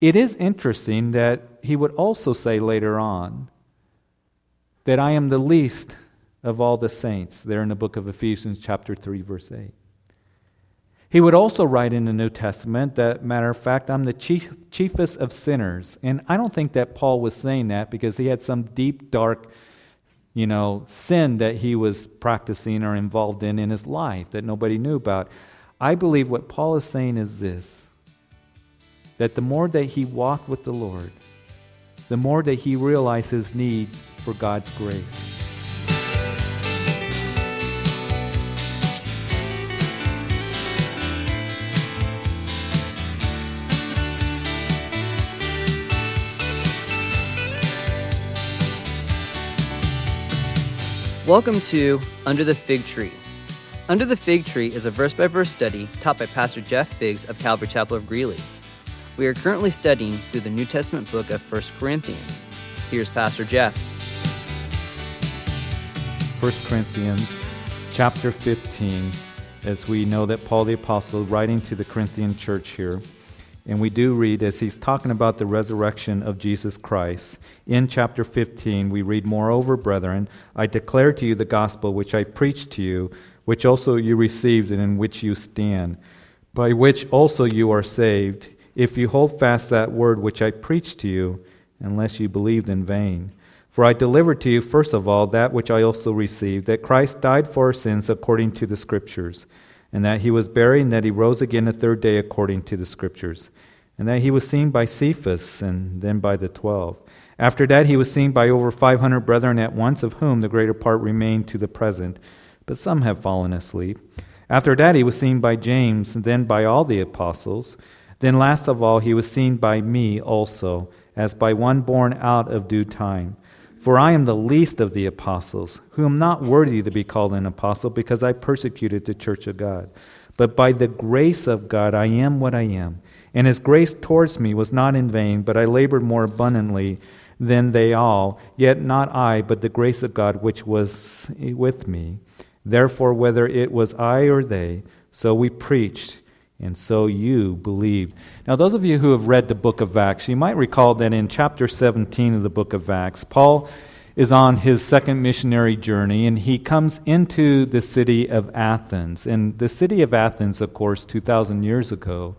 It is interesting that he would also say later on that I am the least of all the saints, there in the book of Ephesians, chapter 3, verse 8. He would also write in the New Testament that, matter of fact, I'm the chief, chiefest of sinners. And I don't think that Paul was saying that because he had some deep, dark, you know, sin that he was practicing or involved in in his life that nobody knew about. I believe what Paul is saying is this that the more that he walked with the Lord, the more that he realized his need for God's grace. Welcome to Under the Fig Tree. Under the Fig Tree is a verse by verse study taught by Pastor Jeff Figs of Calvary Chapel of Greeley. We are currently studying through the New Testament book of 1 Corinthians. Here's Pastor Jeff. 1 Corinthians chapter 15, as we know that Paul the Apostle, writing to the Corinthian church here, and we do read, as he's talking about the resurrection of Jesus Christ, in chapter 15, we read, Moreover, brethren, I declare to you the gospel which I preached to you, which also you received and in which you stand, by which also you are saved, if you hold fast that word which I preached to you, unless you believed in vain. For I delivered to you, first of all, that which I also received, that Christ died for our sins according to the Scriptures and that he was buried, and that he rose again the third day according to the Scriptures, and that he was seen by Cephas, and then by the twelve. After that, he was seen by over five hundred brethren at once, of whom the greater part remain to the present, but some have fallen asleep. After that, he was seen by James, and then by all the apostles. Then, last of all, he was seen by me also, as by one born out of due time. For I am the least of the apostles, who am not worthy to be called an apostle, because I persecuted the church of God. But by the grace of God I am what I am. And his grace towards me was not in vain, but I labored more abundantly than they all. Yet not I, but the grace of God which was with me. Therefore, whether it was I or they, so we preached and so you believed. Now, those of you who have read the book of Acts, you might recall that in chapter 17 of the book of Acts, Paul is on his second missionary journey and he comes into the city of Athens. And the city of Athens, of course, 2,000 years ago,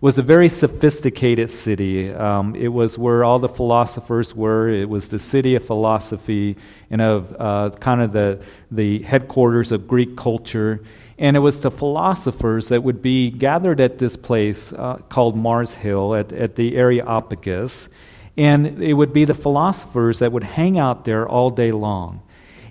was a very sophisticated city. Um, it was where all the philosophers were. It was the city of philosophy and of uh, kind of the, the headquarters of Greek culture. And it was the philosophers that would be gathered at this place uh, called Mars Hill at, at the Areopagus. And it would be the philosophers that would hang out there all day long.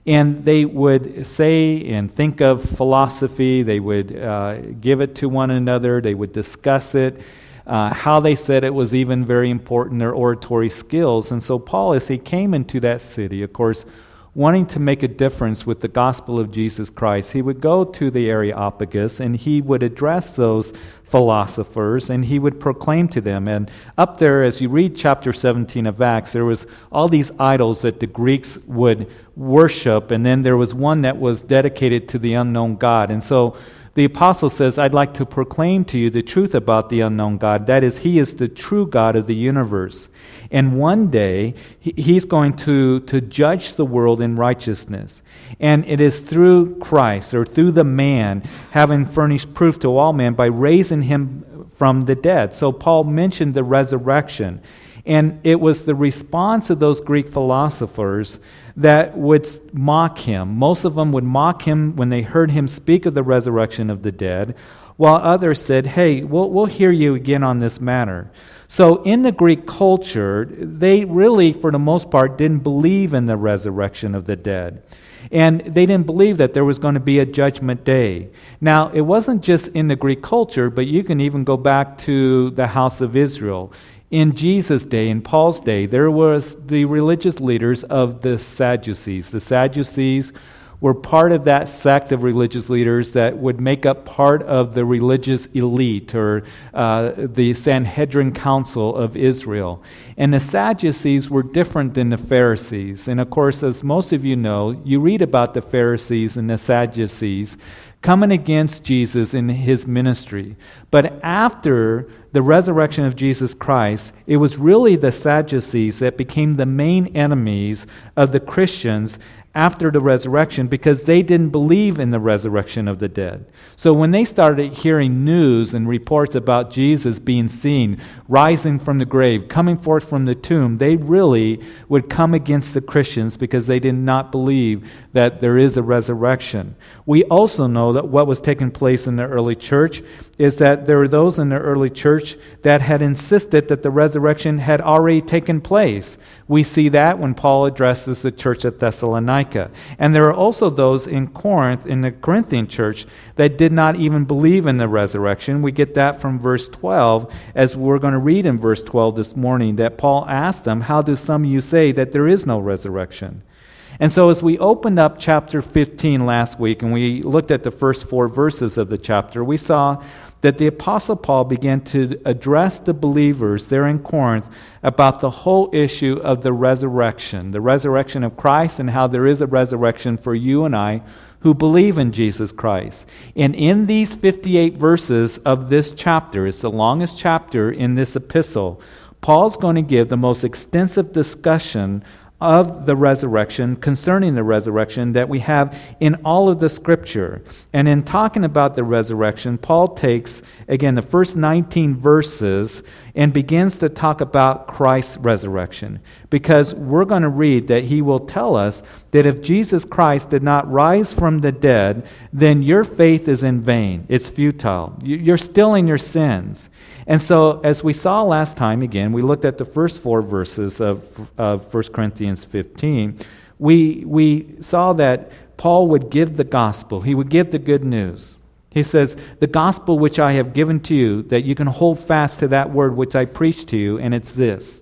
And they would say and think of philosophy, they would uh, give it to one another, they would discuss it. Uh, how they said it was even very important, their oratory skills. And so, Paul, as he came into that city, of course, wanting to make a difference with the gospel of Jesus Christ, he would go to the Areopagus and he would address those philosophers and he would proclaim to them. And up there, as you read chapter 17 of Acts, there was all these idols that the Greeks would worship, and then there was one that was dedicated to the unknown God. And so the apostle says, I'd like to proclaim to you the truth about the unknown God. That is, He is the true God of the universe. And one day, He's going to, to judge the world in righteousness. And it is through Christ, or through the man, having furnished proof to all men by raising Him from the dead. So Paul mentioned the resurrection. And it was the response of those Greek philosophers that would mock him. Most of them would mock him when they heard him speak of the resurrection of the dead, while others said, Hey, we'll, we'll hear you again on this matter. So, in the Greek culture, they really, for the most part, didn't believe in the resurrection of the dead. And they didn't believe that there was going to be a judgment day. Now, it wasn't just in the Greek culture, but you can even go back to the house of Israel in Jesus' day, in Paul's day, there was the religious leaders of the Sadducees. The Sadducees were part of that sect of religious leaders that would make up part of the religious elite or uh, the Sanhedrin Council of Israel. And the Sadducees were different than the Pharisees. And of course, as most of you know, you read about the Pharisees and the Sadducees coming against Jesus in his ministry. But after the resurrection of Jesus Christ, it was really the Sadducees that became the main enemies of the Christians after the resurrection because they didn't believe in the resurrection of the dead. So when they started hearing news and reports about Jesus being seen, rising from the grave, coming forth from the tomb, they really would come against the Christians because they did not believe that there is a resurrection. We also know that what was taking place in the early church is that there were those in the early church that had insisted that the resurrection had already taken place. We see that when Paul addresses the church at Thessalonica. And there are also those in Corinth, in the Corinthian church, that did not even believe in the resurrection. We get that from verse 12, as we're going to read in verse 12 this morning, that Paul asked them, How do some of you say that there is no resurrection? And so, as we opened up chapter 15 last week and we looked at the first four verses of the chapter, we saw that the Apostle Paul began to address the believers there in Corinth about the whole issue of the resurrection, the resurrection of Christ, and how there is a resurrection for you and I who believe in Jesus Christ. And in these 58 verses of this chapter, it's the longest chapter in this epistle, Paul's going to give the most extensive discussion of the resurrection, concerning the resurrection, that we have in all of the scripture. And in talking about the resurrection, Paul takes, again, the first 19 verses and begins to talk about Christ's resurrection. Because we're going to read that he will tell us that if Jesus Christ did not rise from the dead, then your faith is in vain. It's futile. You're still in your sins. And so, as we saw last time, again, we looked at the first four verses of, of 1 Corinthians 15. We, we saw that Paul would give the gospel, he would give the good news. He says, The gospel which I have given to you, that you can hold fast to that word which I preached to you, and it's this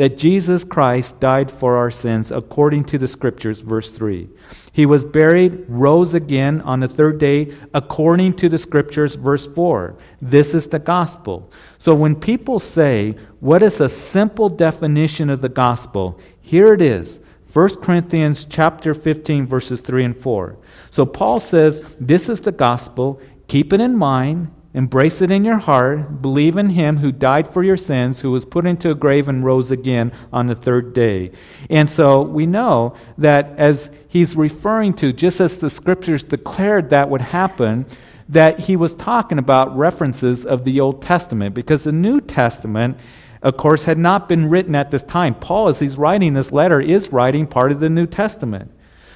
that Jesus Christ died for our sins according to the Scriptures, verse 3. He was buried, rose again on the third day according to the Scriptures, verse 4. This is the gospel. So when people say, What is a simple definition of the gospel? Here it is. 1 Corinthians chapter 15 verses 3 and 4. So Paul says, this is the gospel, keep it in mind, Embrace it in your heart. Believe in him who died for your sins, who was put into a grave and rose again on the third day. And so we know that as he's referring to, just as the scriptures declared that would happen, that he was talking about references of the Old Testament, because the New Testament, of course, had not been written at this time. Paul, as he's writing this letter, is writing part of the New Testament.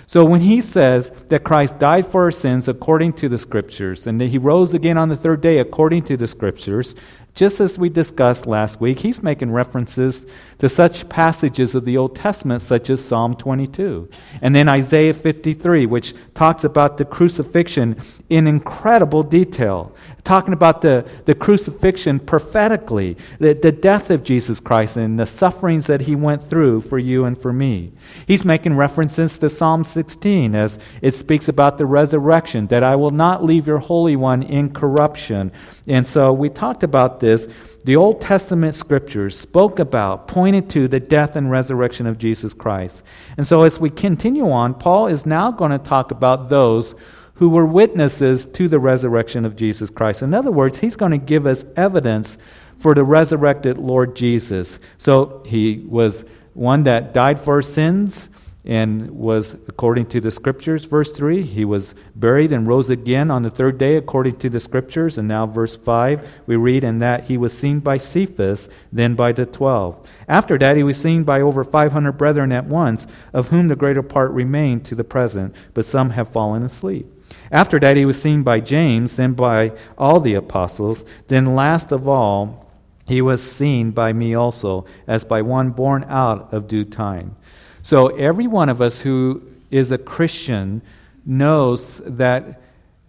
So when he says that Christ died for our sins according to the scriptures and that he rose again on the third day according to the scriptures, just as we discussed last week, he's making references to such passages of the Old Testament, such as Psalm 22. And then Isaiah 53, which talks about the crucifixion in incredible detail, talking about the, the crucifixion prophetically, the, the death of Jesus Christ and the sufferings that he went through for you and for me. He's making references to Psalm 16 as it speaks about the resurrection, that I will not leave your Holy One in corruption. And so we talked about this, the Old Testament scriptures spoke about, pointed to the death and resurrection of Jesus Christ. And so as we continue on, Paul is now going to talk about those who were witnesses to the resurrection of Jesus Christ. In other words, he's going to give us evidence for the resurrected Lord Jesus. So he was one that died for our sins and was according to the scriptures verse 3 he was buried and rose again on the third day according to the scriptures. And now verse 5 we read in that he was seen by cephas then by the 12 after that he was seen by over 500 brethren at once of whom the greater part remain to the present but some have fallen asleep. After that he was seen by james then by all the apostles. Then last of all he was seen by me also as by one born out of due time so every one of us who is a Christian knows that,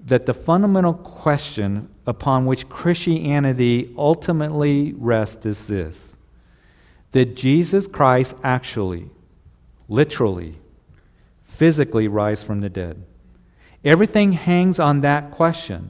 that the fundamental question upon which Christianity ultimately rests is this that Jesus Christ actually, literally, physically rise from the dead. Everything hangs on that question.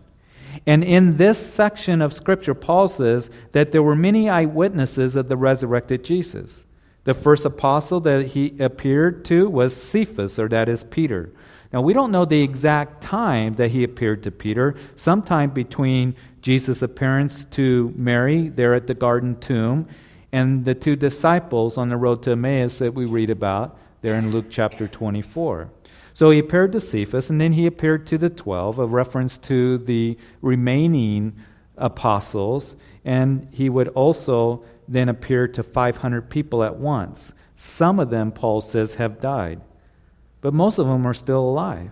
And in this section of Scripture, Paul says that there were many eyewitnesses of the resurrected Jesus. The first apostle that he appeared to was Cephas, or that is Peter. Now, we don't know the exact time that he appeared to Peter, sometime between Jesus' appearance to Mary there at the garden tomb, and the two disciples on the road to Emmaus that we read about there in Luke chapter 24. So he appeared to Cephas, and then he appeared to the twelve, a reference to the remaining apostles, and he would also then appear to 500 people at once. Some of them, Paul says, have died, but most of them are still alive.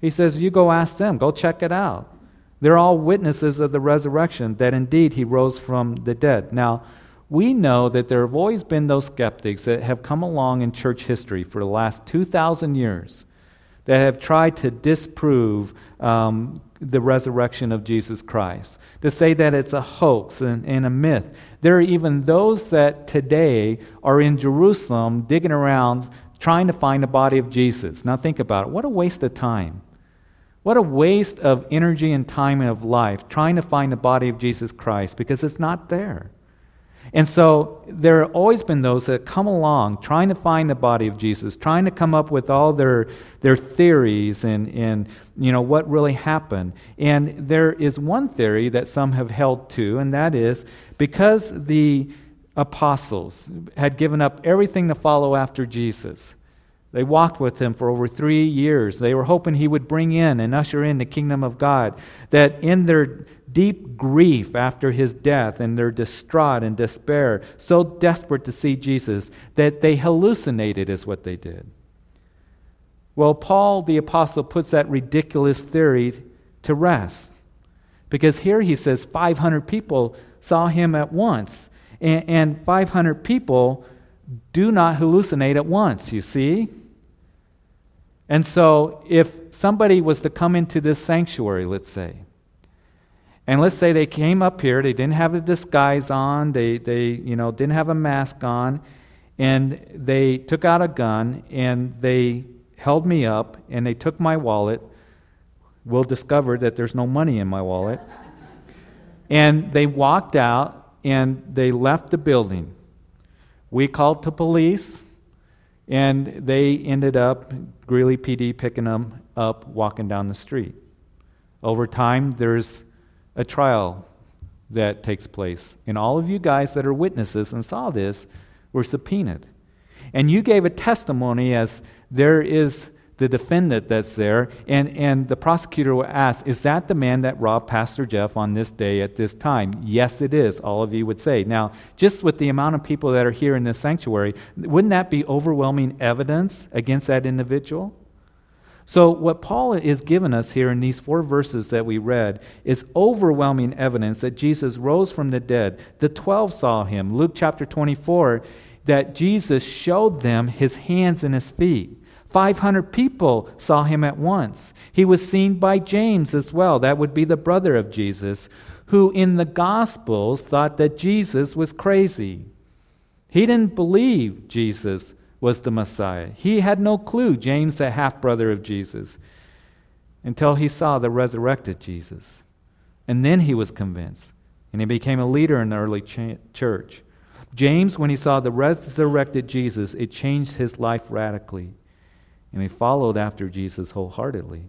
He says, You go ask them, go check it out. They're all witnesses of the resurrection, that indeed he rose from the dead. Now, we know that there have always been those skeptics that have come along in church history for the last 2,000 years that have tried to disprove um, the resurrection of Jesus Christ, to say that it's a hoax and, and, a myth. There are even those that today are in Jerusalem digging around trying to find the body of Jesus. Now, think about it. What a waste of time. What a waste of energy and time and of life trying to find the body of Jesus Christ because it's not there. And so there have always been those that come along trying to find the body of Jesus, trying to come up with all their, their theories and, and you know what really happened. And there is one theory that some have held to, and that is because the apostles had given up everything to follow after Jesus. They walked with him for over three years. They were hoping he would bring in and usher in the kingdom of God. That in their deep grief after his death and their distraught and despair, so desperate to see Jesus, that they hallucinated, is what they did. Well, Paul the Apostle puts that ridiculous theory to rest. Because here he says 500 people saw him at once. And, and 500 people do not hallucinate at once, you see? And so, if somebody was to come into this sanctuary, let's say, and let's say they came up here, they didn't have a disguise on, they, they you know, didn't have a mask on, and they took out a gun and they held me up and they took my wallet. We'll discover that there's no money in my wallet. and they walked out and they left the building. We called the police and they ended up, Greeley PD picking them up, walking down the street. Over time, there's a trial that takes place. And all of you guys that are witnesses and saw this were subpoenaed. And you gave a testimony as there is the defendant that's there, and, and the prosecutor will ask, Is that the man that robbed Pastor Jeff on this day at this time? Yes, it is, all of you would say. Now, just with the amount of people that are here in this sanctuary, wouldn't that be overwhelming evidence against that individual? So, what Paul is giving us here in these four verses that we read is overwhelming evidence that Jesus rose from the dead. The 12 saw him. Luke chapter 24, that Jesus showed them his hands and his feet. 500 people saw him at once. He was seen by James as well. That would be the brother of Jesus, who in the Gospels thought that Jesus was crazy. He didn't believe Jesus was the Messiah. He had no clue, James, the half brother of Jesus, until he saw the resurrected Jesus. And then he was convinced, and he became a leader in the early ch- church. James, when he saw the resurrected Jesus, it changed his life radically and he followed after Jesus wholeheartedly.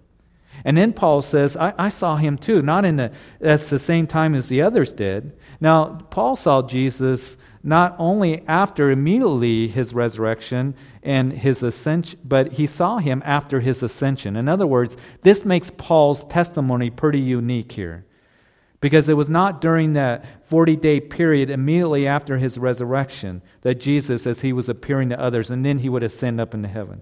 And then Paul says, I, I, saw him too, not in the, that's the same time as the others did. Now, Paul saw Jesus not only after immediately his resurrection and his ascension, but he saw him after his ascension. In other words, this makes Paul's testimony pretty unique here. Because it was not during that 40 day period immediately after his resurrection that Jesus, as he was appearing to others, and then he would ascend up into heaven.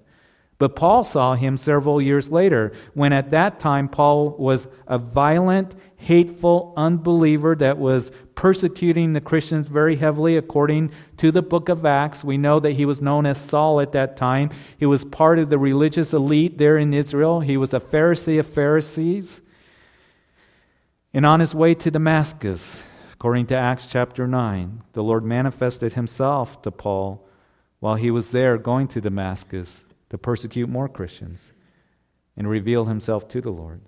But Paul saw him several years later, when at that time Paul was a violent, hateful unbeliever that was persecuting the Christians very heavily, according to the book of Acts. We know that he was known as Saul at that time. He was part of the religious elite there in Israel, he was a Pharisee of Pharisees. And on his way to Damascus, according to Acts chapter 9, the Lord manifested himself to Paul while he was there going to Damascus to persecute more Christians and reveal himself to the Lord.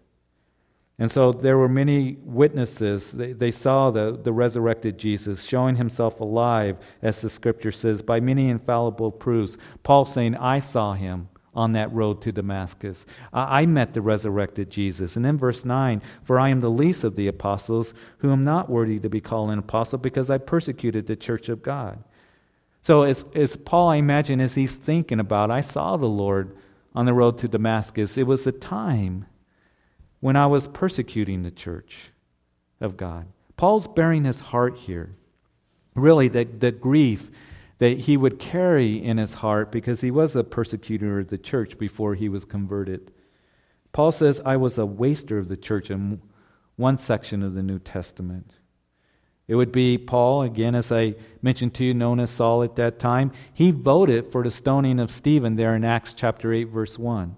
And so there were many witnesses. They, they, saw the, the resurrected Jesus showing himself alive, as the scripture says, by many infallible proofs. Paul saying, I saw him, on that road to Damascus. I met the resurrected Jesus. And then verse 9 For I am the least of the apostles, who am not worthy to be called an apostle, because I persecuted the church of God. So, as, as Paul, I imagine, as he's thinking about, I saw the Lord on the road to Damascus. It was a time when I was persecuting the church of God. Paul's bearing his heart here. Really, the, the grief that he would carry in his heart because he was a persecutor of the church before he was converted. Paul says, I was a waster of the church in one section of the New Testament. It would be Paul, again, as I mentioned to you, known as Saul at that time. He voted for the stoning of Stephen there in Acts chapter 8, verse 1.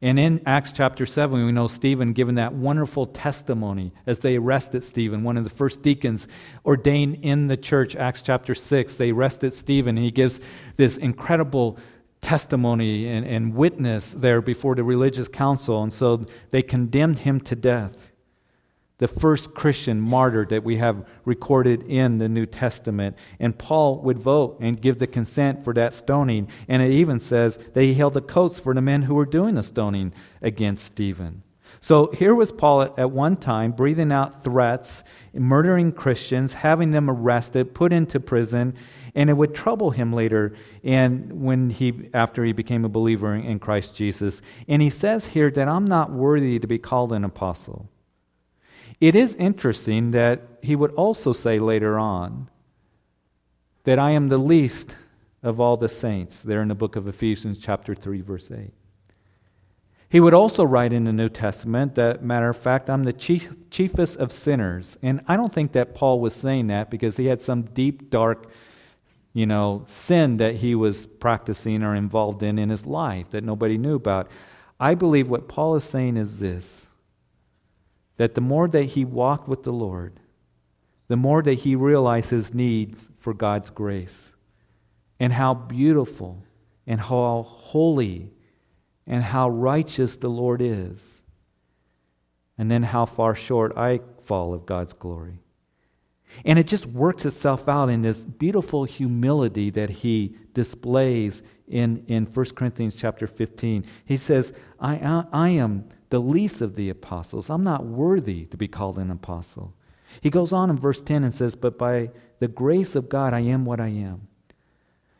And in Acts chapter 7, we know Stephen given that wonderful testimony as they arrested Stephen, one of the first deacons ordained in the church, Acts chapter 6. They arrested Stephen, and he gives this incredible testimony and, and witness there before the religious council. And so they condemned him to death the first Christian martyr that we have recorded in the New Testament. And Paul would vote and give the consent for that stoning. And it even says that he held the coats for the men who were doing the stoning against Stephen. So here was Paul at one time breathing out threats, murdering Christians, having them arrested, put into prison, and it would trouble him later and when he after he became a believer in Christ Jesus. And he says here that I'm not worthy to be called an apostle. It is interesting that he would also say later on that I am the least of all the saints, there in the book of Ephesians, chapter 3, verse 8. He would also write in the New Testament that, matter of fact, I'm the chief, chiefest of sinners. And I don't think that Paul was saying that because he had some deep, dark, you know, sin that he was practicing or involved in in his life that nobody knew about. I believe what Paul is saying is this that the more that he walked with the Lord, the more that he realized his needs for God's grace and how beautiful and how holy and how righteous the Lord is, and then how far short I fall of God's glory. And it just works itself out in this beautiful humility that he displays in, in 1 Corinthians chapter 15. He says, I, I, I am the least of the apostles. I'm not worthy to be called an apostle. He goes on in verse 10 and says, But by the grace of God, I am what I am.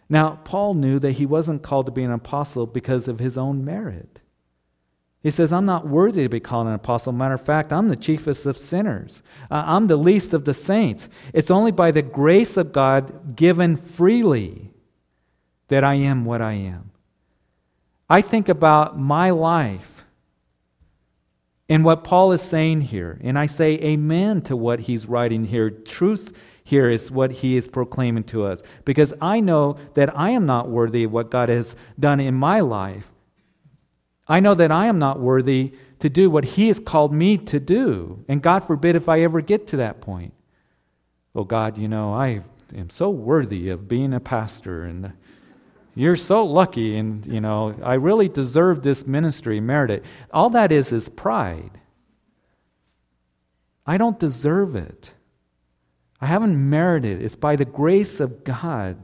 Now, Paul knew that he wasn't called to be an apostle because of his own merit. He says, I'm not worthy to be called an apostle. Matter of fact, I'm the chiefest of sinners. Uh, I'm the least of the saints. It's only by the grace of God given freely that I am what I am. I think about my life and what Paul is saying here, and I say amen to what he's writing here. Truth here is what he is proclaiming to us. Because I know that I am not worthy of what God has done in my life. I know that I am not worthy to do what he has called me to do. And God forbid if I ever get to that point. Oh, God, you know, I am so worthy of being a pastor and you're so lucky, and you know, I really deserve this ministry, merit it. All that is is pride. I don't deserve it. I haven't merited it. It's by the grace of God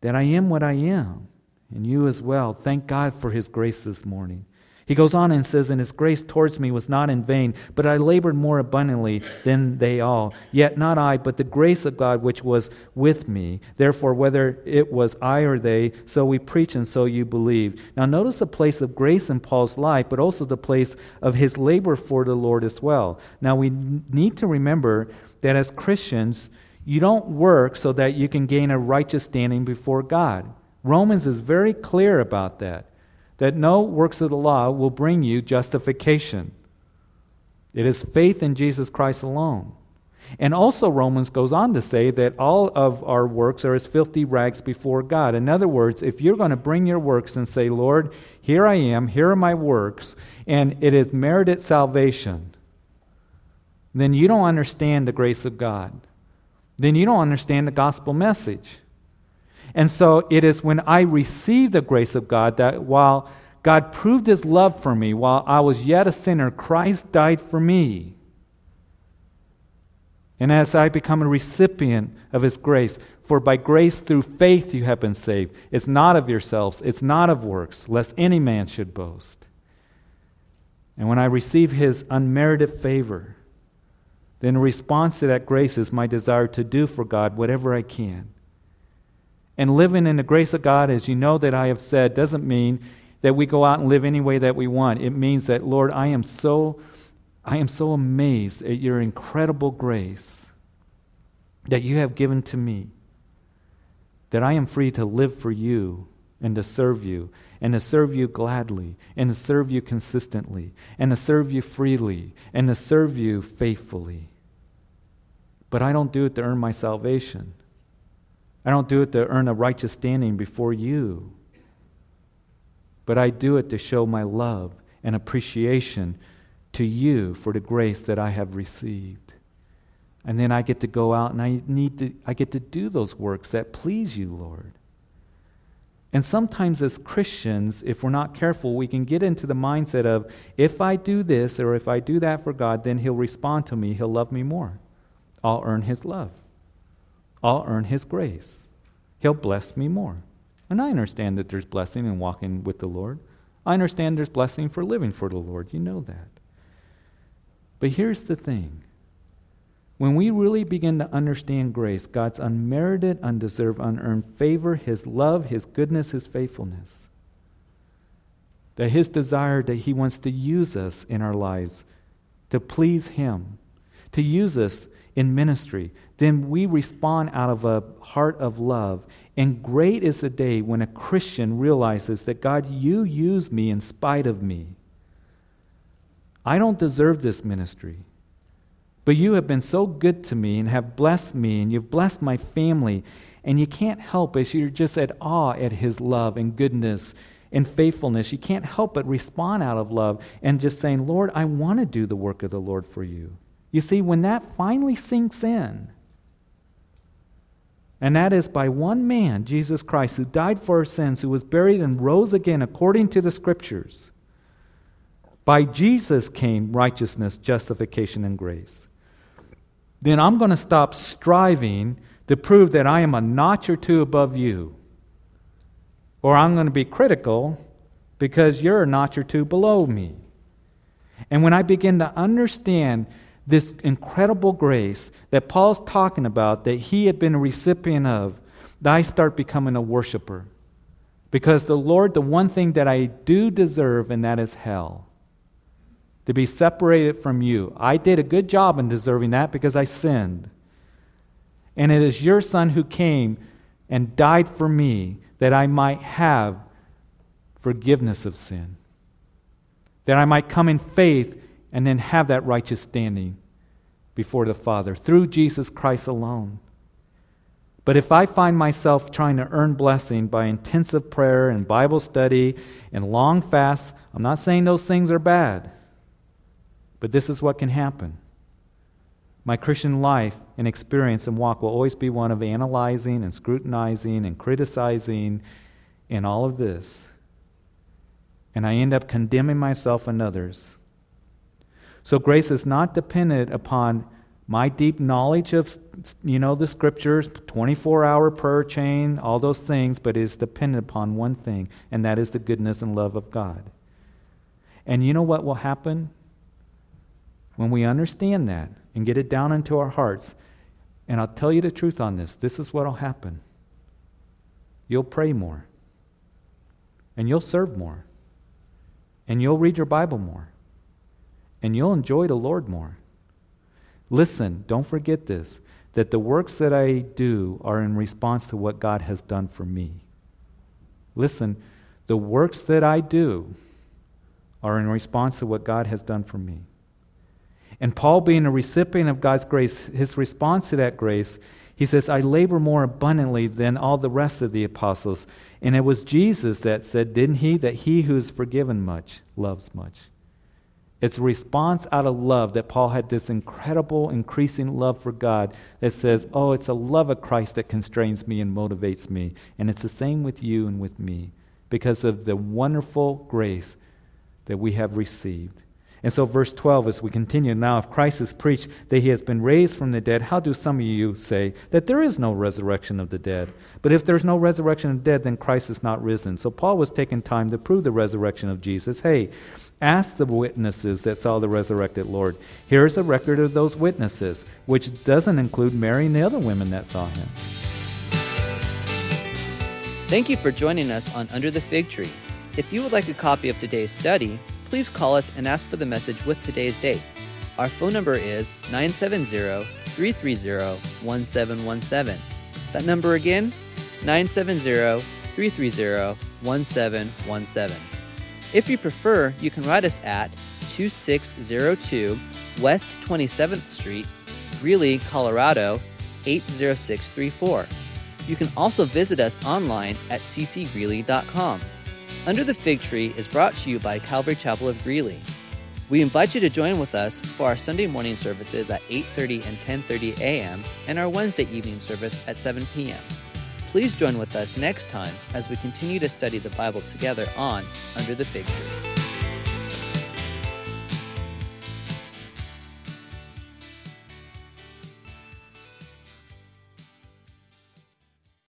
that I am what I am, and you as well. Thank God for His grace this morning. He goes on and says, And his grace towards me was not in vain, but I labored more abundantly than they all. Yet not I, but the grace of God which was with me. Therefore, whether it was I or they, so we preach and so you believe. Now, notice the place of grace in Paul's life, but also the place of his labor for the Lord as well. Now, we need to remember that as Christians, you don't work so that you can gain a righteous standing before God. Romans is very clear about that that no works of the law will bring you justification. It is faith in Jesus Christ alone. And also, Romans goes on to say that all of our works are as filthy rags before God. In other words, if you're going to bring your works and say, Lord, here I am, here are my works, and it is merited salvation, then you don't understand the grace of God. Then you don't understand the gospel message. And so it is when I received the grace of God that while God proved his love for me, while I was yet a sinner, Christ died for me. And as I become a recipient of His grace, for by grace through faith you have been saved. It's not of yourselves, it's not of works, lest any man should boast. And when I receive His unmerited favor, then in response to that grace is my desire to do for God whatever I can. And living in the grace of God, as you know that I have said, doesn't mean that we go out and live any way that we want. It means that, Lord, I am so I am so amazed at your incredible grace that you have given to me, that I am free to live for you and to serve you, and to serve you gladly, and to serve you consistently, and to serve you freely, and to serve you faithfully. But I don't do it to earn my salvation. I don't do it to earn a righteous standing before you. But I do it to show my love and appreciation to you for the grace that I have received. And then I get to go out and I need to I get to do those works that please you, Lord. And sometimes as Christians, if we're not careful, we can get into the mindset of if I do this or if I do that for God, then he'll respond to me, he'll love me more. I'll earn his love. I'll earn his grace. He'll bless me more. And I understand that there's blessing in walking with the Lord. I understand there's blessing for living for the Lord. You know that. But here's the thing when we really begin to understand grace, God's unmerited, undeserved, unearned favor, His love, His goodness, His faithfulness, that His desire that He wants to use us in our lives to please Him, to use us in ministry, then we respond out of a heart of love. And great is the day when a Christian realizes that God, you use me in spite of me. I don't deserve this ministry. But you have been so good to me and have blessed me, and you've blessed my family. And you can't help as you're just at awe at his love and goodness and faithfulness. You can't help but respond out of love and just saying, Lord, I want to do the work of the Lord for you. You see, when that finally sinks in, and that is by one man, Jesus Christ, who died for our sins, who was buried and rose again according to the scriptures. By Jesus came righteousness, justification, and grace. Then I'm going to stop striving to prove that I am a notch or two above you. Or I'm going to be critical because you're a notch or two below me. And when I begin to understand this incredible grace that Paul's talking about, that he had been a recipient of, that I start becoming a worshiper. Because the Lord, the one thing that I do deserve, and that is hell to be separated from you. I did a good job in deserving that because I sinned. And it is your Son who came and died for me that I might have forgiveness of sin, that I might come in faith and then have that righteous standing before the Father through Jesus Christ alone. But if I find myself trying to earn blessing by intensive prayer and Bible study and long fasts, I'm not saying those things are bad. But this is what can happen. My Christian life and experience and walk will always be one of analyzing and scrutinizing and criticizing and all of this. And I end up condemning myself and others. So grace is not dependent upon my deep knowledge of you know the scriptures 24 hour prayer chain all those things but is dependent upon one thing and that is the goodness and love of god. And you know what will happen? When we understand that and get it down into our hearts, and I'll tell you the truth on this this is what will happen. You'll pray more, and you'll serve more, and you'll read your Bible more, and you'll enjoy the Lord more. Listen, don't forget this that the works that I do are in response to what God has done for me. Listen, the works that I do are in response to what God has done for me. And Paul, being a recipient of God's grace, his response to that grace, he says, I labor more abundantly than all the rest of the apostles. And it was Jesus that said, didn't he, that he who is forgiven much loves much. It's a response out of love that Paul had this incredible, increasing love for God that says, Oh, it's a love of Christ that constrains me and motivates me. And it's the same with you and with me because of the wonderful grace that we have received. And so, verse 12, as we continue, now if Christ is preached that he has been raised from the dead, how do some of you say that there is no resurrection of the dead? But if there's no resurrection of the dead, then Christ is not risen. So, Paul was taking time to prove the resurrection of Jesus. Hey, ask the witnesses that saw the resurrected Lord. Here's a record of those witnesses, which doesn't include Mary and the other women that saw him. Thank you for joining us on Under the Fig Tree. If you would like a copy of today's study, please call us and ask for the message with today's date. Our phone number is 970 330 1717. That number again, 970 330 1717. If you prefer, you can write us at 2602 West 27th Street, Greeley, Colorado 80634. You can also visit us online at ccgreeley.com. Under the Fig Tree is brought to you by Calvary Chapel of Greeley. We invite you to join with us for our Sunday morning services at 8:30 and 10:30 a.m. and our Wednesday evening service at 7 p.m. Please join with us next time as we continue to study the Bible together on Under the Fig Tree.